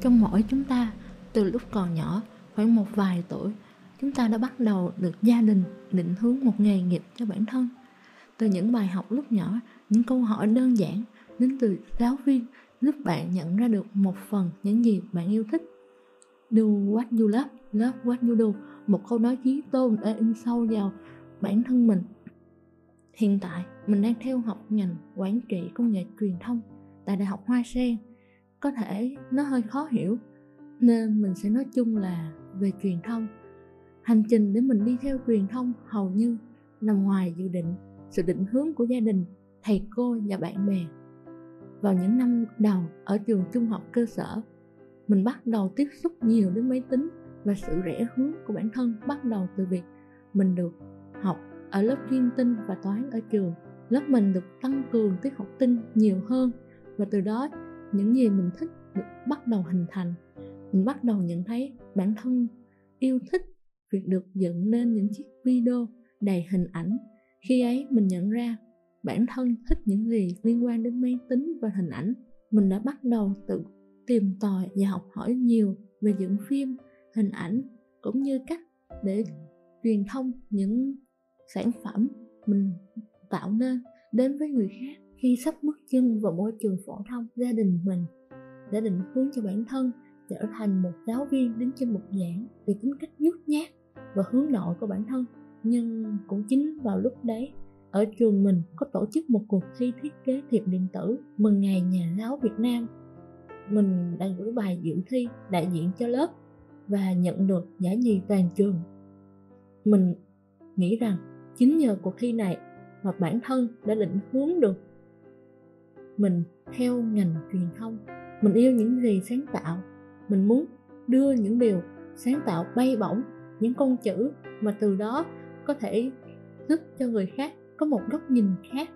trong mỗi chúng ta, từ lúc còn nhỏ, khoảng một vài tuổi, chúng ta đã bắt đầu được gia đình định hướng một nghề nghiệp cho bản thân. Từ những bài học lúc nhỏ, những câu hỏi đơn giản, đến từ giáo viên, giúp bạn nhận ra được một phần những gì bạn yêu thích. Do what you love love what you do, một câu nói chí tôn đã in sâu vào bản thân mình. Hiện tại, mình đang theo học ngành quản trị công nghệ truyền thông tại đại học hoa sen có thể nó hơi khó hiểu. Nên mình sẽ nói chung là về truyền thông. Hành trình để mình đi theo truyền thông hầu như nằm ngoài dự định, sự định hướng của gia đình, thầy cô và bạn bè. Vào những năm đầu ở trường trung học cơ sở, mình bắt đầu tiếp xúc nhiều đến máy tính và sự rẽ hướng của bản thân bắt đầu từ việc mình được học ở lớp chuyên tinh và toán ở trường. Lớp mình được tăng cường tiết học tinh nhiều hơn và từ đó những gì mình thích được bắt đầu hình thành. Mình bắt đầu nhận thấy bản thân yêu thích việc được dựng nên những chiếc video đầy hình ảnh. Khi ấy, mình nhận ra bản thân thích những gì liên quan đến máy tính và hình ảnh. Mình đã bắt đầu tự tìm tòi và học hỏi nhiều về dựng phim, hình ảnh, cũng như cách để truyền thông những sản phẩm mình tạo nên đến với người khác khi sắp bước chân vào môi trường phổ thông gia đình mình, đã định hướng cho bản thân trở thành một giáo viên đứng trên một giảng vì tính cách nhút nhát và hướng nội của bản thân. Nhưng cũng chính vào lúc đấy, ở trường mình có tổ chức một cuộc thi thiết kế thiệp điện tử mừng ngày nhà giáo Việt Nam. Mình đang gửi bài dự thi đại diện cho lớp và nhận được giải nhì toàn trường. Mình nghĩ rằng chính nhờ cuộc thi này mà bản thân đã định hướng được mình theo ngành truyền thông. Mình yêu những gì sáng tạo. Mình muốn đưa những điều sáng tạo bay bổng, những con chữ mà từ đó có thể giúp cho người khác có một góc nhìn khác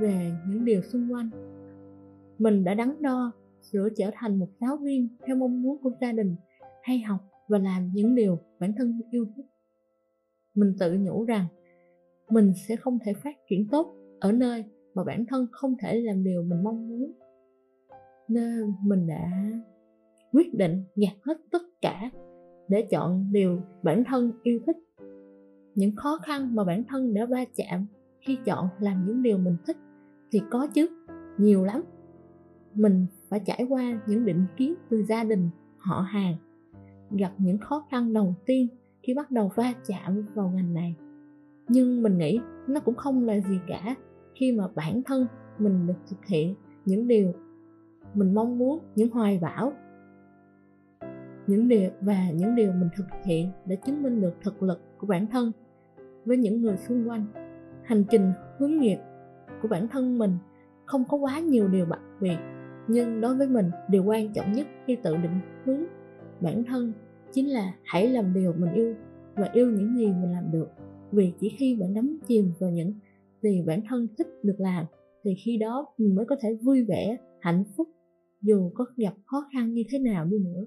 về những điều xung quanh. Mình đã đắn đo giữa trở thành một giáo viên theo mong muốn của gia đình hay học và làm những điều bản thân yêu thích. Mình tự nhủ rằng mình sẽ không thể phát triển tốt ở nơi mà bản thân không thể làm điều mình mong muốn. Nên mình đã quyết định gạt hết tất cả để chọn điều bản thân yêu thích. Những khó khăn mà bản thân đã va chạm khi chọn làm những điều mình thích thì có chứ, nhiều lắm. Mình phải trải qua những định kiến từ gia đình, họ hàng, gặp những khó khăn đầu tiên khi bắt đầu va chạm vào ngành này. Nhưng mình nghĩ nó cũng không là gì cả khi mà bản thân mình được thực hiện những điều mình mong muốn, những hoài bão, những điều và những điều mình thực hiện để chứng minh được thực lực của bản thân với những người xung quanh. Hành trình hướng nghiệp của bản thân mình không có quá nhiều điều đặc biệt, nhưng đối với mình, điều quan trọng nhất khi tự định hướng bản thân chính là hãy làm điều mình yêu và yêu những gì mình làm được. Vì chỉ khi bạn đắm chìm vào những vì bản thân thích được làm, thì khi đó mình mới có thể vui vẻ, hạnh phúc, dù có gặp khó khăn như thế nào đi nữa